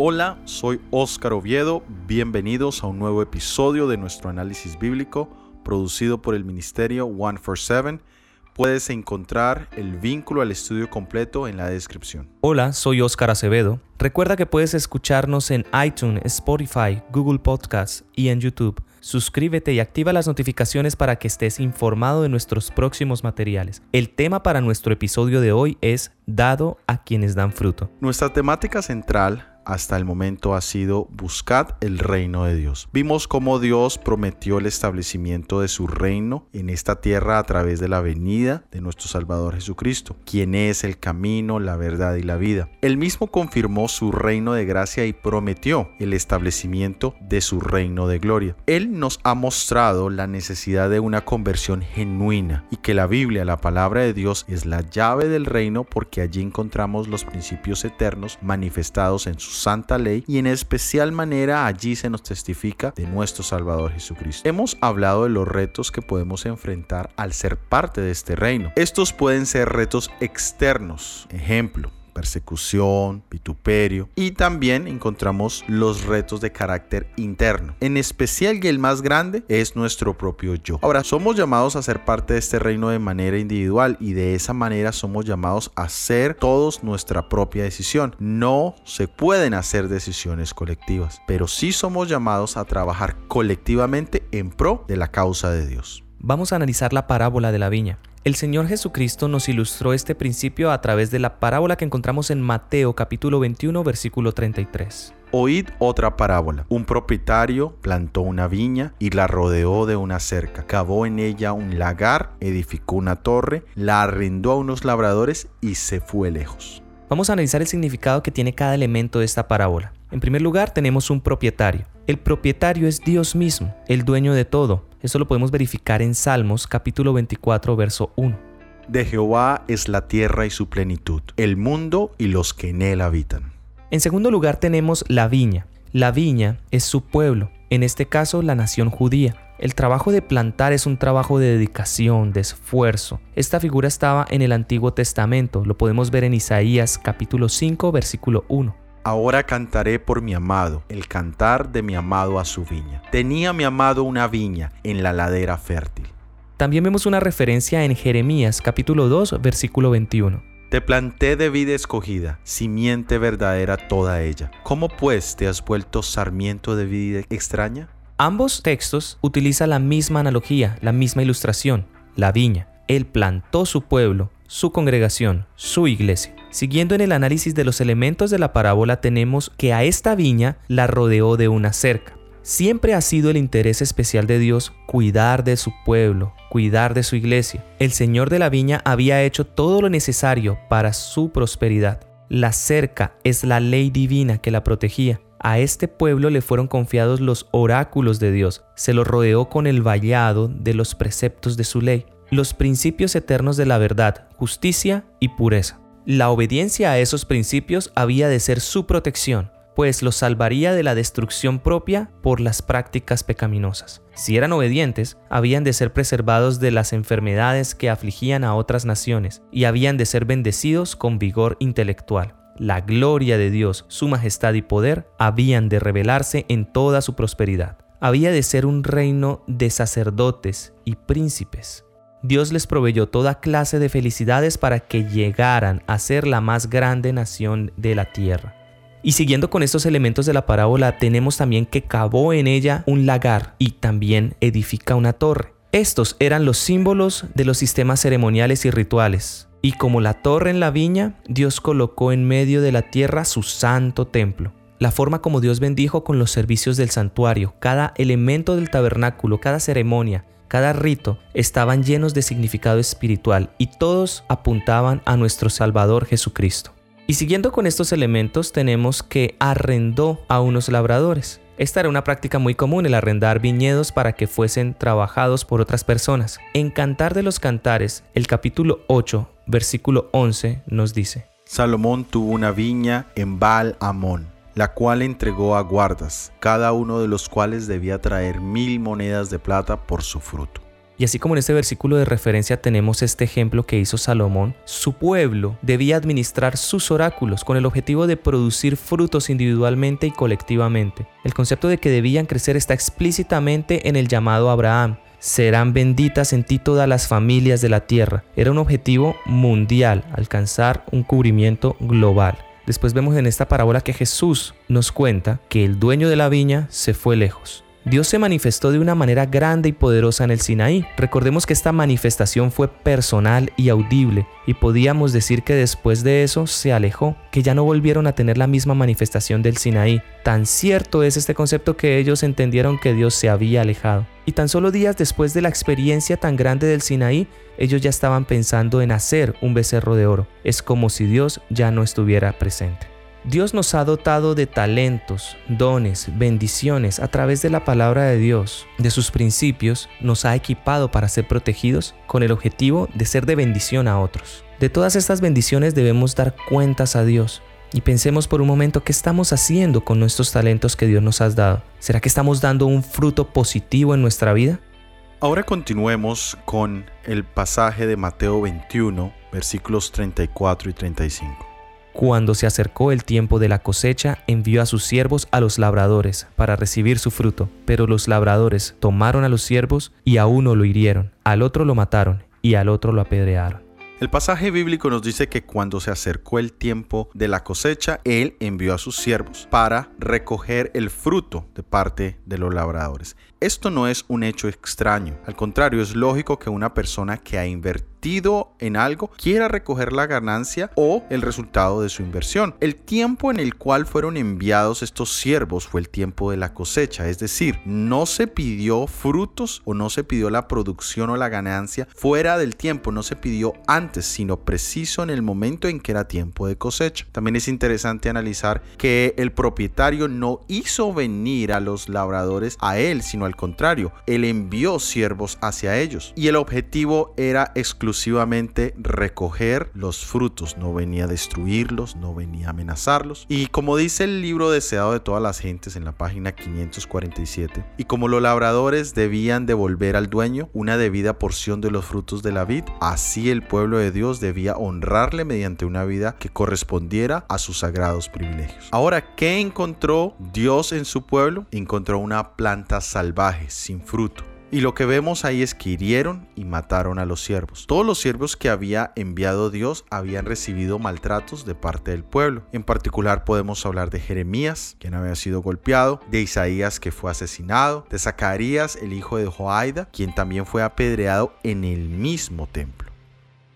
Hola, soy Óscar Oviedo, bienvenidos a un nuevo episodio de nuestro análisis bíblico producido por el Ministerio 147. Puedes encontrar el vínculo al estudio completo en la descripción. Hola, soy Óscar Acevedo. Recuerda que puedes escucharnos en iTunes, Spotify, Google Podcasts y en YouTube. Suscríbete y activa las notificaciones para que estés informado de nuestros próximos materiales. El tema para nuestro episodio de hoy es Dado a quienes dan fruto. Nuestra temática central hasta el momento ha sido buscad el reino de Dios. Vimos cómo Dios prometió el establecimiento de su reino en esta tierra a través de la venida de nuestro Salvador Jesucristo, quien es el camino, la verdad y la vida. Él mismo confirmó su reino de gracia y prometió el establecimiento de su reino de gloria. Él nos ha mostrado la necesidad de una conversión genuina y que la Biblia, la palabra de Dios, es la llave del reino porque allí encontramos los principios eternos manifestados en sus santa ley y en especial manera allí se nos testifica de nuestro Salvador Jesucristo. Hemos hablado de los retos que podemos enfrentar al ser parte de este reino. Estos pueden ser retos externos, ejemplo, persecución, vituperio y también encontramos los retos de carácter interno. En especial y el más grande es nuestro propio yo. Ahora, somos llamados a ser parte de este reino de manera individual y de esa manera somos llamados a hacer todos nuestra propia decisión. No se pueden hacer decisiones colectivas, pero sí somos llamados a trabajar colectivamente en pro de la causa de Dios. Vamos a analizar la parábola de la viña. El Señor Jesucristo nos ilustró este principio a través de la parábola que encontramos en Mateo capítulo 21 versículo 33. Oíd otra parábola. Un propietario plantó una viña y la rodeó de una cerca, cavó en ella un lagar, edificó una torre, la arrendó a unos labradores y se fue lejos. Vamos a analizar el significado que tiene cada elemento de esta parábola. En primer lugar, tenemos un propietario. El propietario es Dios mismo, el dueño de todo. Esto lo podemos verificar en Salmos capítulo 24, verso 1. De Jehová es la tierra y su plenitud, el mundo y los que en él habitan. En segundo lugar tenemos la viña. La viña es su pueblo, en este caso la nación judía. El trabajo de plantar es un trabajo de dedicación, de esfuerzo. Esta figura estaba en el Antiguo Testamento, lo podemos ver en Isaías capítulo 5 versículo 1. Ahora cantaré por mi amado, el cantar de mi amado a su viña. Tenía mi amado una viña en la ladera fértil. También vemos una referencia en Jeremías capítulo 2 versículo 21. Te planté de vida escogida, simiente verdadera toda ella. ¿Cómo pues te has vuelto sarmiento de vida extraña? Ambos textos utilizan la misma analogía, la misma ilustración, la viña. Él plantó su pueblo, su congregación, su iglesia. Siguiendo en el análisis de los elementos de la parábola tenemos que a esta viña la rodeó de una cerca. Siempre ha sido el interés especial de Dios cuidar de su pueblo, cuidar de su iglesia. El Señor de la viña había hecho todo lo necesario para su prosperidad. La cerca es la ley divina que la protegía. A este pueblo le fueron confiados los oráculos de Dios, se lo rodeó con el vallado de los preceptos de su ley los principios eternos de la verdad, justicia y pureza. La obediencia a esos principios había de ser su protección, pues los salvaría de la destrucción propia por las prácticas pecaminosas. Si eran obedientes, habían de ser preservados de las enfermedades que afligían a otras naciones y habían de ser bendecidos con vigor intelectual. La gloria de Dios, su majestad y poder habían de revelarse en toda su prosperidad. Había de ser un reino de sacerdotes y príncipes Dios les proveyó toda clase de felicidades para que llegaran a ser la más grande nación de la tierra. Y siguiendo con estos elementos de la parábola, tenemos también que cavó en ella un lagar y también edifica una torre. Estos eran los símbolos de los sistemas ceremoniales y rituales. Y como la torre en la viña, Dios colocó en medio de la tierra su santo templo. La forma como Dios bendijo con los servicios del santuario, cada elemento del tabernáculo, cada ceremonia, cada rito estaban llenos de significado espiritual y todos apuntaban a nuestro Salvador Jesucristo. Y siguiendo con estos elementos tenemos que arrendó a unos labradores. Esta era una práctica muy común, el arrendar viñedos para que fuesen trabajados por otras personas. En Cantar de los Cantares, el capítulo 8, versículo 11 nos dice, Salomón tuvo una viña en Baal Amón la cual entregó a guardas, cada uno de los cuales debía traer mil monedas de plata por su fruto. Y así como en este versículo de referencia tenemos este ejemplo que hizo Salomón, su pueblo debía administrar sus oráculos con el objetivo de producir frutos individualmente y colectivamente. El concepto de que debían crecer está explícitamente en el llamado Abraham. Serán benditas en ti todas las familias de la tierra. Era un objetivo mundial, alcanzar un cubrimiento global. Después vemos en esta parábola que Jesús nos cuenta que el dueño de la viña se fue lejos. Dios se manifestó de una manera grande y poderosa en el Sinaí. Recordemos que esta manifestación fue personal y audible, y podíamos decir que después de eso se alejó, que ya no volvieron a tener la misma manifestación del Sinaí. Tan cierto es este concepto que ellos entendieron que Dios se había alejado. Y tan solo días después de la experiencia tan grande del Sinaí, ellos ya estaban pensando en hacer un becerro de oro. Es como si Dios ya no estuviera presente. Dios nos ha dotado de talentos, dones, bendiciones a través de la palabra de Dios, de sus principios, nos ha equipado para ser protegidos con el objetivo de ser de bendición a otros. De todas estas bendiciones debemos dar cuentas a Dios. Y pensemos por un momento qué estamos haciendo con nuestros talentos que Dios nos ha dado. ¿Será que estamos dando un fruto positivo en nuestra vida? Ahora continuemos con el pasaje de Mateo 21, versículos 34 y 35. Cuando se acercó el tiempo de la cosecha, envió a sus siervos a los labradores para recibir su fruto. Pero los labradores tomaron a los siervos y a uno lo hirieron, al otro lo mataron y al otro lo apedrearon. El pasaje bíblico nos dice que cuando se acercó el tiempo de la cosecha, Él envió a sus siervos para recoger el fruto de parte de los labradores. Esto no es un hecho extraño, al contrario, es lógico que una persona que ha invertido en algo quiera recoger la ganancia o el resultado de su inversión. El tiempo en el cual fueron enviados estos siervos fue el tiempo de la cosecha, es decir, no se pidió frutos o no se pidió la producción o la ganancia fuera del tiempo, no se pidió antes, sino preciso en el momento en que era tiempo de cosecha. También es interesante analizar que el propietario no hizo venir a los labradores a él, sino al contrario, él envió siervos hacia ellos y el objetivo era exclusivamente recoger los frutos, no venía a destruirlos, no venía a amenazarlos. Y como dice el libro deseado de todas las gentes en la página 547, y como los labradores debían devolver al dueño una debida porción de los frutos de la vid, así el pueblo de Dios debía honrarle mediante una vida que correspondiera a sus sagrados privilegios. Ahora, ¿qué encontró Dios en su pueblo? Encontró una planta salvaje sin fruto. Y lo que vemos ahí es que hirieron y mataron a los siervos. Todos los siervos que había enviado Dios habían recibido maltratos de parte del pueblo. En particular podemos hablar de Jeremías, quien había sido golpeado, de Isaías que fue asesinado, de Zacarías, el hijo de Joaida, quien también fue apedreado en el mismo templo.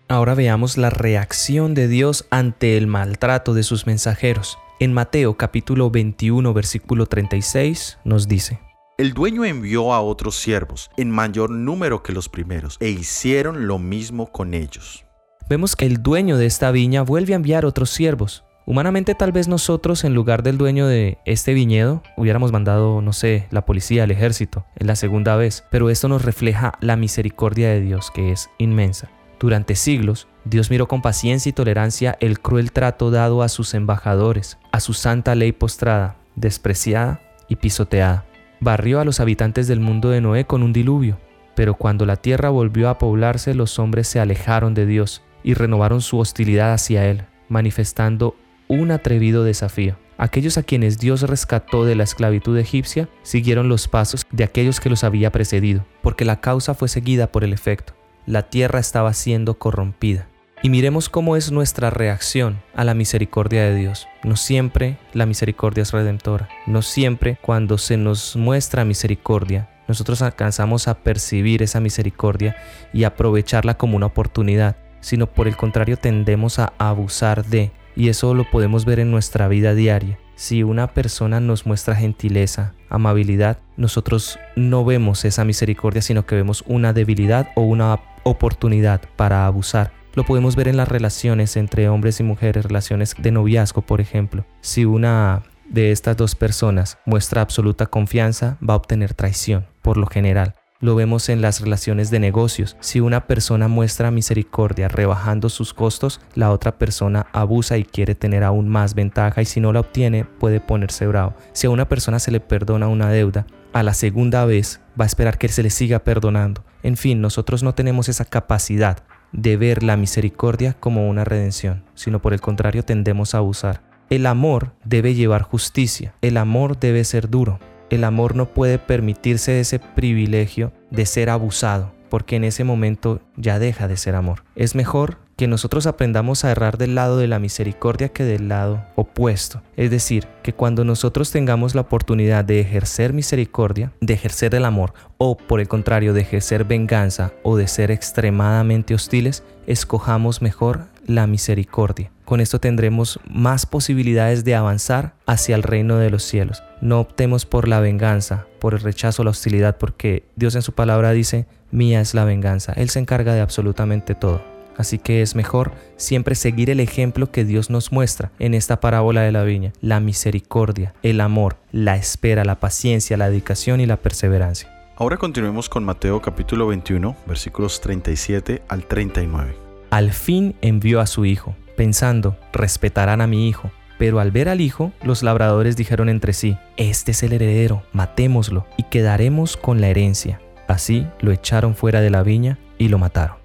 Ahora veamos la reacción de Dios ante el maltrato de sus mensajeros. En Mateo capítulo 21 versículo 36 nos dice, el dueño envió a otros siervos en mayor número que los primeros e hicieron lo mismo con ellos. Vemos que el dueño de esta viña vuelve a enviar otros siervos. Humanamente tal vez nosotros en lugar del dueño de este viñedo hubiéramos mandado, no sé, la policía, el ejército, en la segunda vez, pero esto nos refleja la misericordia de Dios que es inmensa. Durante siglos, Dios miró con paciencia y tolerancia el cruel trato dado a sus embajadores, a su santa ley postrada, despreciada y pisoteada barrió a los habitantes del mundo de Noé con un diluvio. Pero cuando la tierra volvió a poblarse, los hombres se alejaron de Dios y renovaron su hostilidad hacia Él, manifestando un atrevido desafío. Aquellos a quienes Dios rescató de la esclavitud egipcia siguieron los pasos de aquellos que los había precedido, porque la causa fue seguida por el efecto. La tierra estaba siendo corrompida. Y miremos cómo es nuestra reacción a la misericordia de Dios. No siempre la misericordia es redentora. No siempre cuando se nos muestra misericordia, nosotros alcanzamos a percibir esa misericordia y aprovecharla como una oportunidad, sino por el contrario tendemos a abusar de. Y eso lo podemos ver en nuestra vida diaria. Si una persona nos muestra gentileza, amabilidad, nosotros no vemos esa misericordia, sino que vemos una debilidad o una oportunidad para abusar lo podemos ver en las relaciones entre hombres y mujeres, relaciones de noviazgo, por ejemplo. Si una de estas dos personas muestra absoluta confianza, va a obtener traición, por lo general. Lo vemos en las relaciones de negocios. Si una persona muestra misericordia rebajando sus costos, la otra persona abusa y quiere tener aún más ventaja y si no la obtiene puede ponerse bravo. Si a una persona se le perdona una deuda, a la segunda vez va a esperar que se le siga perdonando. En fin, nosotros no tenemos esa capacidad de ver la misericordia como una redención, sino por el contrario tendemos a abusar. El amor debe llevar justicia, el amor debe ser duro, el amor no puede permitirse ese privilegio de ser abusado, porque en ese momento ya deja de ser amor. Es mejor que nosotros aprendamos a errar del lado de la misericordia que del lado opuesto. Es decir, que cuando nosotros tengamos la oportunidad de ejercer misericordia, de ejercer el amor, o por el contrario, de ejercer venganza o de ser extremadamente hostiles, escojamos mejor la misericordia. Con esto tendremos más posibilidades de avanzar hacia el reino de los cielos. No optemos por la venganza, por el rechazo, la hostilidad, porque Dios en su palabra dice, mía es la venganza. Él se encarga de absolutamente todo. Así que es mejor siempre seguir el ejemplo que Dios nos muestra en esta parábola de la viña, la misericordia, el amor, la espera, la paciencia, la dedicación y la perseverancia. Ahora continuemos con Mateo capítulo 21, versículos 37 al 39. Al fin envió a su hijo, pensando, respetarán a mi hijo. Pero al ver al hijo, los labradores dijeron entre sí, Este es el heredero, matémoslo y quedaremos con la herencia. Así lo echaron fuera de la viña y lo mataron.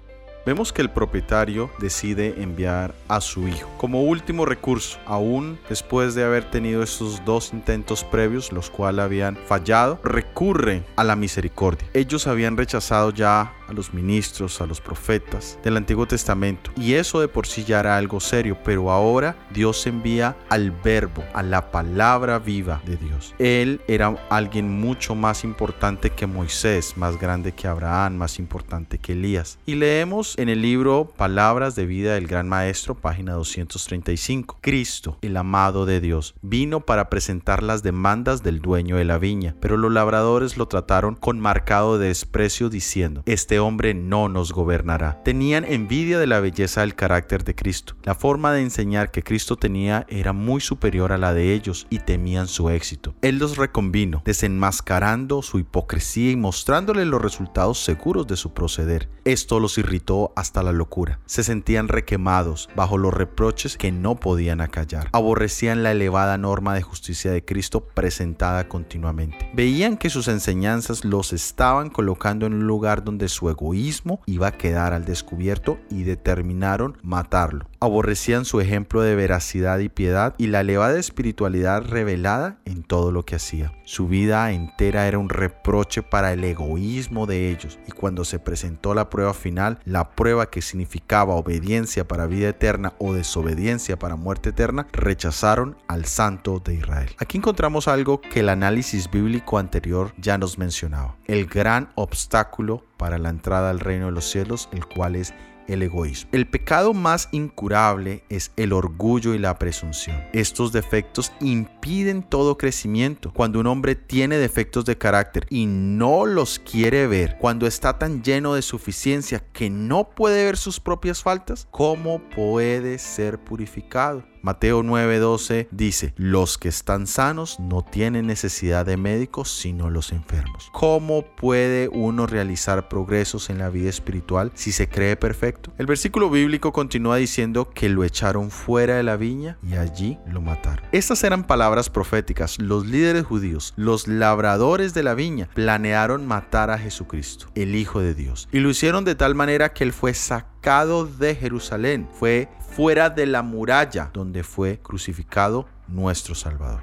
Vemos que el propietario decide enviar a su hijo como último recurso, aún después de haber tenido esos dos intentos previos, los cuales habían fallado, recurre a la misericordia. Ellos habían rechazado ya a los ministros, a los profetas del Antiguo Testamento. Y eso de por sí ya era algo serio, pero ahora Dios envía al verbo, a la palabra viva de Dios. Él era alguien mucho más importante que Moisés, más grande que Abraham, más importante que Elías. Y leemos en el libro Palabras de vida del Gran Maestro, página 235. Cristo, el amado de Dios, vino para presentar las demandas del dueño de la viña, pero los labradores lo trataron con marcado desprecio diciendo, este hombre no nos gobernará. Tenían envidia de la belleza del carácter de Cristo. La forma de enseñar que Cristo tenía era muy superior a la de ellos y temían su éxito. Él los reconvino, desenmascarando su hipocresía y mostrándole los resultados seguros de su proceder. Esto los irritó hasta la locura. Se sentían requemados bajo los reproches que no podían acallar. Aborrecían la elevada norma de justicia de Cristo presentada continuamente. Veían que sus enseñanzas los estaban colocando en un lugar donde egoísmo iba a quedar al descubierto y determinaron matarlo. Aborrecían su ejemplo de veracidad y piedad y la elevada espiritualidad revelada en todo lo que hacía. Su vida entera era un reproche para el egoísmo de ellos y cuando se presentó la prueba final, la prueba que significaba obediencia para vida eterna o desobediencia para muerte eterna, rechazaron al Santo de Israel. Aquí encontramos algo que el análisis bíblico anterior ya nos mencionaba. El gran obstáculo para la entrada al reino de los cielos, el cual es el egoísmo. El pecado más incurable es el orgullo y la presunción. Estos defectos impiden todo crecimiento. Cuando un hombre tiene defectos de carácter y no los quiere ver, cuando está tan lleno de suficiencia que no puede ver sus propias faltas, ¿cómo puede ser purificado? Mateo 9:12 dice, los que están sanos no tienen necesidad de médicos sino los enfermos. ¿Cómo puede uno realizar progresos en la vida espiritual si se cree perfecto? El versículo bíblico continúa diciendo que lo echaron fuera de la viña y allí lo mataron. Estas eran palabras proféticas. Los líderes judíos, los labradores de la viña, planearon matar a Jesucristo, el Hijo de Dios. Y lo hicieron de tal manera que él fue sacado de Jerusalén, fue fuera de la muralla donde fue crucificado nuestro Salvador.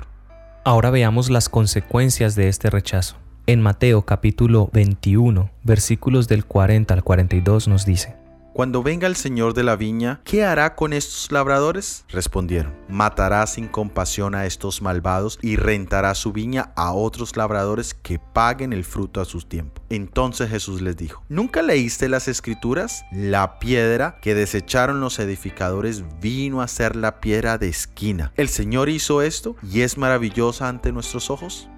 Ahora veamos las consecuencias de este rechazo. En Mateo capítulo 21, versículos del 40 al 42 nos dice, cuando venga el señor de la viña, ¿qué hará con estos labradores? Respondieron, matará sin compasión a estos malvados y rentará su viña a otros labradores que paguen el fruto a su tiempo. Entonces Jesús les dijo, ¿nunca leíste las escrituras? La piedra que desecharon los edificadores vino a ser la piedra de esquina. El Señor hizo esto y es maravillosa ante nuestros ojos.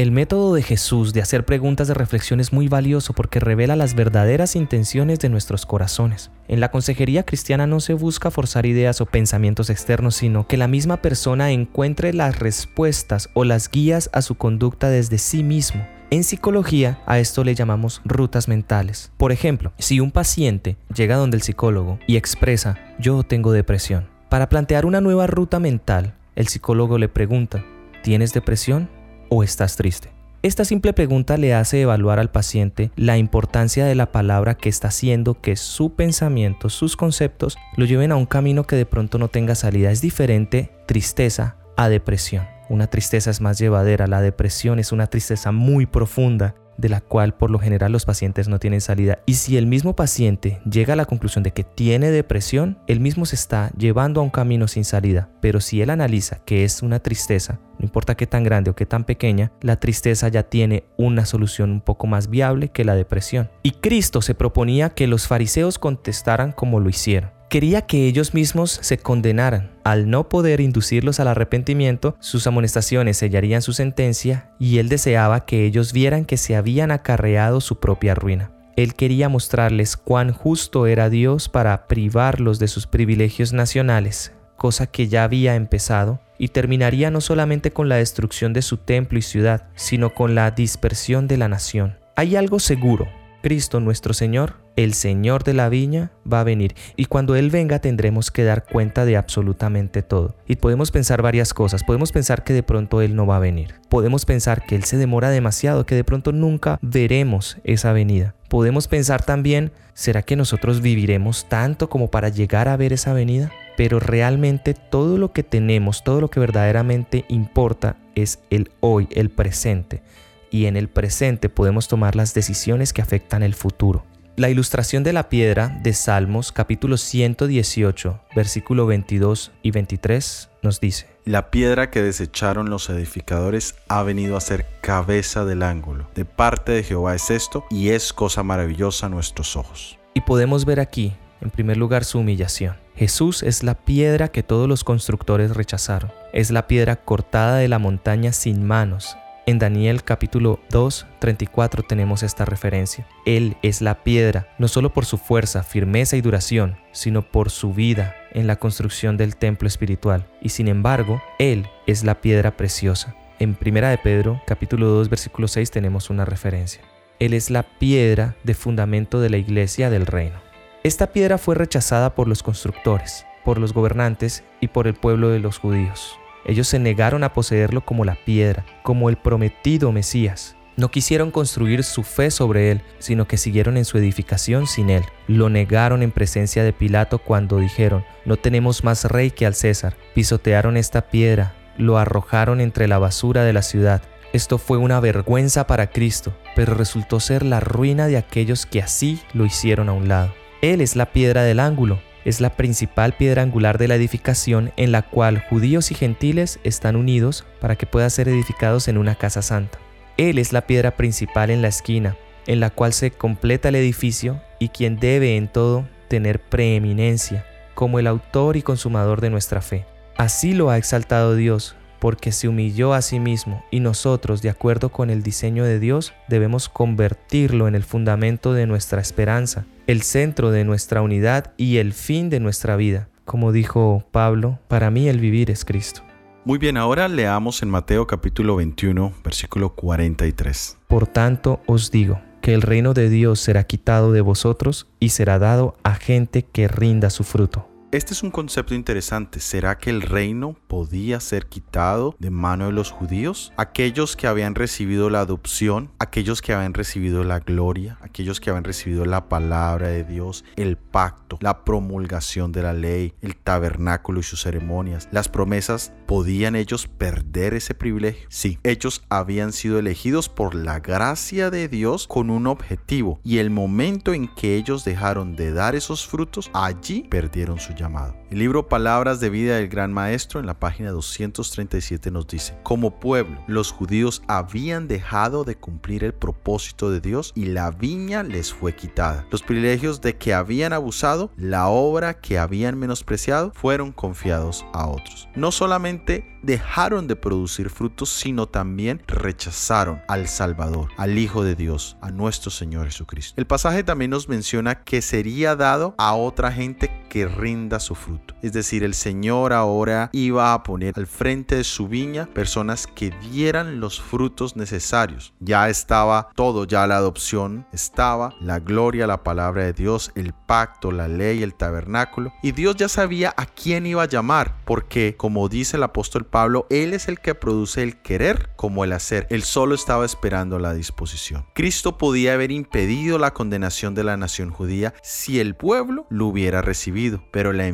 El método de Jesús de hacer preguntas de reflexión es muy valioso porque revela las verdaderas intenciones de nuestros corazones. En la consejería cristiana no se busca forzar ideas o pensamientos externos, sino que la misma persona encuentre las respuestas o las guías a su conducta desde sí mismo. En psicología a esto le llamamos rutas mentales. Por ejemplo, si un paciente llega donde el psicólogo y expresa yo tengo depresión, para plantear una nueva ruta mental, el psicólogo le pregunta, ¿tienes depresión? O estás triste. Esta simple pregunta le hace evaluar al paciente la importancia de la palabra que está haciendo que su pensamiento, sus conceptos, lo lleven a un camino que de pronto no tenga salida. Es diferente tristeza a depresión. Una tristeza es más llevadera, la depresión es una tristeza muy profunda de la cual por lo general los pacientes no tienen salida. Y si el mismo paciente llega a la conclusión de que tiene depresión, él mismo se está llevando a un camino sin salida. Pero si él analiza que es una tristeza, no importa qué tan grande o qué tan pequeña, la tristeza ya tiene una solución un poco más viable que la depresión. Y Cristo se proponía que los fariseos contestaran como lo hicieron quería que ellos mismos se condenaran. Al no poder inducirlos al arrepentimiento, sus amonestaciones sellarían su sentencia y él deseaba que ellos vieran que se habían acarreado su propia ruina. Él quería mostrarles cuán justo era Dios para privarlos de sus privilegios nacionales, cosa que ya había empezado, y terminaría no solamente con la destrucción de su templo y ciudad, sino con la dispersión de la nación. Hay algo seguro, Cristo nuestro Señor el Señor de la viña va a venir y cuando Él venga tendremos que dar cuenta de absolutamente todo. Y podemos pensar varias cosas. Podemos pensar que de pronto Él no va a venir. Podemos pensar que Él se demora demasiado, que de pronto nunca veremos esa venida. Podemos pensar también, ¿será que nosotros viviremos tanto como para llegar a ver esa venida? Pero realmente todo lo que tenemos, todo lo que verdaderamente importa es el hoy, el presente. Y en el presente podemos tomar las decisiones que afectan el futuro. La ilustración de la piedra de Salmos capítulo 118, versículo 22 y 23 nos dice, La piedra que desecharon los edificadores ha venido a ser cabeza del ángulo. De parte de Jehová es esto y es cosa maravillosa a nuestros ojos. Y podemos ver aquí, en primer lugar, su humillación. Jesús es la piedra que todos los constructores rechazaron. Es la piedra cortada de la montaña sin manos, en Daniel capítulo 2, 34 tenemos esta referencia. Él es la piedra, no solo por su fuerza, firmeza y duración, sino por su vida en la construcción del templo espiritual. Y sin embargo, Él es la piedra preciosa. En Primera de Pedro capítulo 2, versículo 6 tenemos una referencia. Él es la piedra de fundamento de la iglesia del reino. Esta piedra fue rechazada por los constructores, por los gobernantes y por el pueblo de los judíos. Ellos se negaron a poseerlo como la piedra, como el prometido Mesías. No quisieron construir su fe sobre él, sino que siguieron en su edificación sin él. Lo negaron en presencia de Pilato cuando dijeron, no tenemos más rey que al César. Pisotearon esta piedra, lo arrojaron entre la basura de la ciudad. Esto fue una vergüenza para Cristo, pero resultó ser la ruina de aquellos que así lo hicieron a un lado. Él es la piedra del ángulo, es la principal piedra angular de la edificación en la cual judíos y gentiles están unidos para que puedan ser edificados en una casa santa. Él es la piedra principal en la esquina, en la cual se completa el edificio y quien debe en todo tener preeminencia, como el autor y consumador de nuestra fe. Así lo ha exaltado Dios, porque se humilló a sí mismo y nosotros, de acuerdo con el diseño de Dios, debemos convertirlo en el fundamento de nuestra esperanza, el centro de nuestra unidad y el fin de nuestra vida. Como dijo Pablo, para mí el vivir es Cristo. Muy bien, ahora leamos en Mateo capítulo 21, versículo 43. Por tanto os digo, que el reino de Dios será quitado de vosotros y será dado a gente que rinda su fruto. Este es un concepto interesante. ¿Será que el reino podía ser quitado de mano de los judíos? Aquellos que habían recibido la adopción, aquellos que habían recibido la gloria, aquellos que habían recibido la palabra de Dios, el pacto, la promulgación de la ley, el tabernáculo y sus ceremonias, las promesas, ¿podían ellos perder ese privilegio? Sí, ellos habían sido elegidos por la gracia de Dios con un objetivo y el momento en que ellos dejaron de dar esos frutos, allí perdieron su llamado. El libro Palabras de Vida del Gran Maestro en la página 237 nos dice, como pueblo, los judíos habían dejado de cumplir el propósito de Dios y la viña les fue quitada. Los privilegios de que habían abusado, la obra que habían menospreciado, fueron confiados a otros. No solamente dejaron de producir frutos, sino también rechazaron al Salvador, al Hijo de Dios, a nuestro Señor Jesucristo. El pasaje también nos menciona que sería dado a otra gente que rinda su fruto. Es decir, el Señor ahora iba a poner al frente de su viña personas que dieran los frutos necesarios. Ya estaba todo, ya la adopción estaba, la gloria, la palabra de Dios, el pacto, la ley, el tabernáculo. Y Dios ya sabía a quién iba a llamar, porque como dice el apóstol Pablo, Él es el que produce el querer como el hacer. Él solo estaba esperando la disposición. Cristo podía haber impedido la condenación de la nación judía si el pueblo lo hubiera recibido, pero la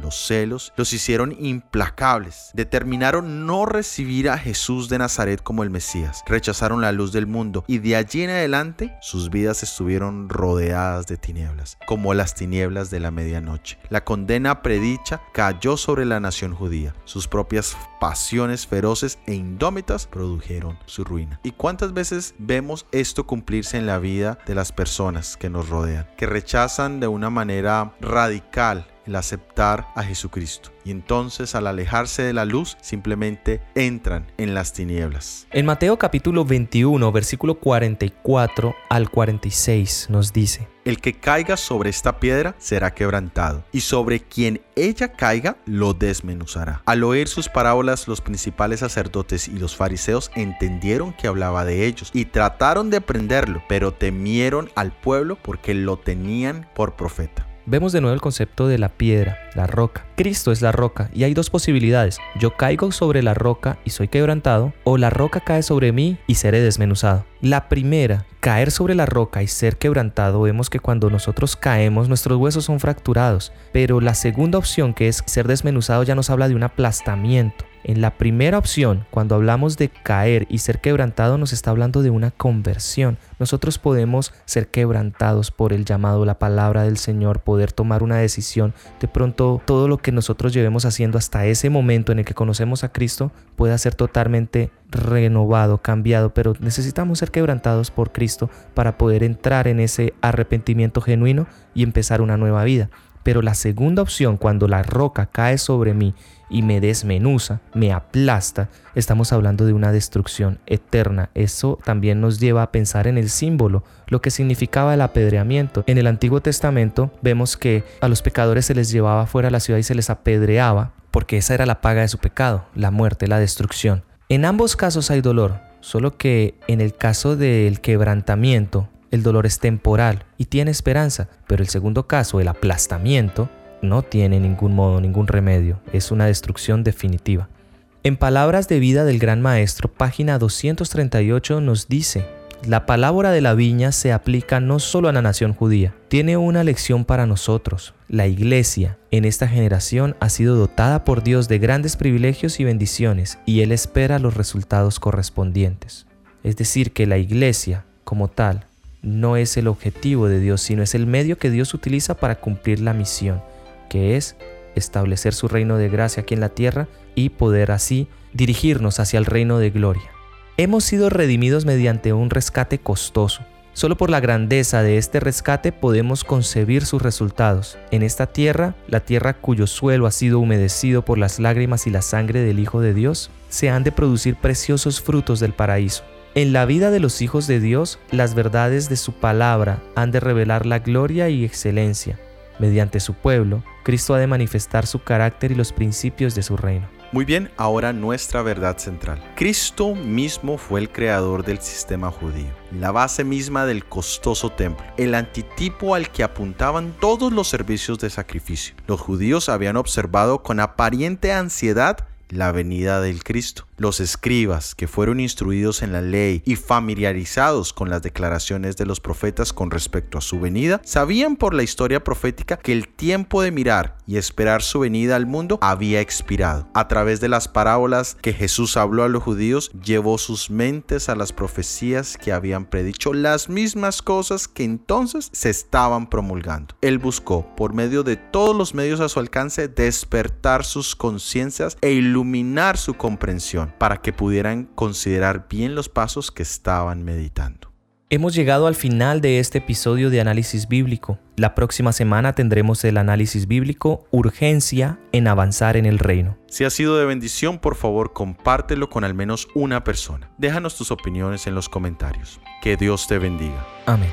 los celos, los hicieron implacables. Determinaron no recibir a Jesús de Nazaret como el Mesías. Rechazaron la luz del mundo y de allí en adelante sus vidas estuvieron rodeadas de tinieblas, como las tinieblas de la medianoche. La condena predicha cayó sobre la nación judía. Sus propias pasiones feroces e indómitas produjeron su ruina. ¿Y cuántas veces vemos esto cumplirse en la vida de las personas que nos rodean, que rechazan de una manera radical el aceptar a Jesucristo. Y entonces al alejarse de la luz simplemente entran en las tinieblas. En Mateo capítulo 21 versículo 44 al 46 nos dice, El que caiga sobre esta piedra será quebrantado, y sobre quien ella caiga lo desmenuzará. Al oír sus parábolas los principales sacerdotes y los fariseos entendieron que hablaba de ellos y trataron de prenderlo, pero temieron al pueblo porque lo tenían por profeta. Vemos de nuevo el concepto de la piedra, la roca. Cristo es la roca y hay dos posibilidades. Yo caigo sobre la roca y soy quebrantado o la roca cae sobre mí y seré desmenuzado. La primera, caer sobre la roca y ser quebrantado, vemos que cuando nosotros caemos nuestros huesos son fracturados. Pero la segunda opción que es ser desmenuzado ya nos habla de un aplastamiento. En la primera opción, cuando hablamos de caer y ser quebrantado, nos está hablando de una conversión. Nosotros podemos ser quebrantados por el llamado, la palabra del Señor, poder tomar una decisión. De pronto, todo lo que nosotros llevemos haciendo hasta ese momento en el que conocemos a Cristo pueda ser totalmente renovado, cambiado, pero necesitamos ser quebrantados por Cristo para poder entrar en ese arrepentimiento genuino y empezar una nueva vida. Pero la segunda opción, cuando la roca cae sobre mí y me desmenuza, me aplasta, estamos hablando de una destrucción eterna. Eso también nos lleva a pensar en el símbolo, lo que significaba el apedreamiento. En el Antiguo Testamento vemos que a los pecadores se les llevaba fuera de la ciudad y se les apedreaba, porque esa era la paga de su pecado, la muerte, la destrucción. En ambos casos hay dolor, solo que en el caso del quebrantamiento, el dolor es temporal y tiene esperanza, pero el segundo caso, el aplastamiento, no tiene ningún modo, ningún remedio, es una destrucción definitiva. En Palabras de Vida del Gran Maestro, página 238 nos dice, la palabra de la viña se aplica no solo a la nación judía, tiene una lección para nosotros. La iglesia en esta generación ha sido dotada por Dios de grandes privilegios y bendiciones y Él espera los resultados correspondientes. Es decir, que la iglesia como tal no es el objetivo de Dios, sino es el medio que Dios utiliza para cumplir la misión, que es establecer su reino de gracia aquí en la tierra y poder así dirigirnos hacia el reino de gloria. Hemos sido redimidos mediante un rescate costoso. Solo por la grandeza de este rescate podemos concebir sus resultados. En esta tierra, la tierra cuyo suelo ha sido humedecido por las lágrimas y la sangre del Hijo de Dios, se han de producir preciosos frutos del paraíso. En la vida de los hijos de Dios, las verdades de su palabra han de revelar la gloria y excelencia. Mediante su pueblo, Cristo ha de manifestar su carácter y los principios de su reino. Muy bien, ahora nuestra verdad central. Cristo mismo fue el creador del sistema judío, la base misma del costoso templo, el antitipo al que apuntaban todos los servicios de sacrificio. Los judíos habían observado con aparente ansiedad la venida del Cristo. Los escribas, que fueron instruidos en la ley y familiarizados con las declaraciones de los profetas con respecto a su venida, sabían por la historia profética que el tiempo de mirar y esperar su venida al mundo había expirado. A través de las parábolas que Jesús habló a los judíos, llevó sus mentes a las profecías que habían predicho las mismas cosas que entonces se estaban promulgando. Él buscó, por medio de todos los medios a su alcance, despertar sus conciencias e iluminar su comprensión para que pudieran considerar bien los pasos que estaban meditando. Hemos llegado al final de este episodio de análisis bíblico. La próxima semana tendremos el análisis bíblico Urgencia en avanzar en el reino. Si ha sido de bendición, por favor compártelo con al menos una persona. Déjanos tus opiniones en los comentarios. Que Dios te bendiga. Amén.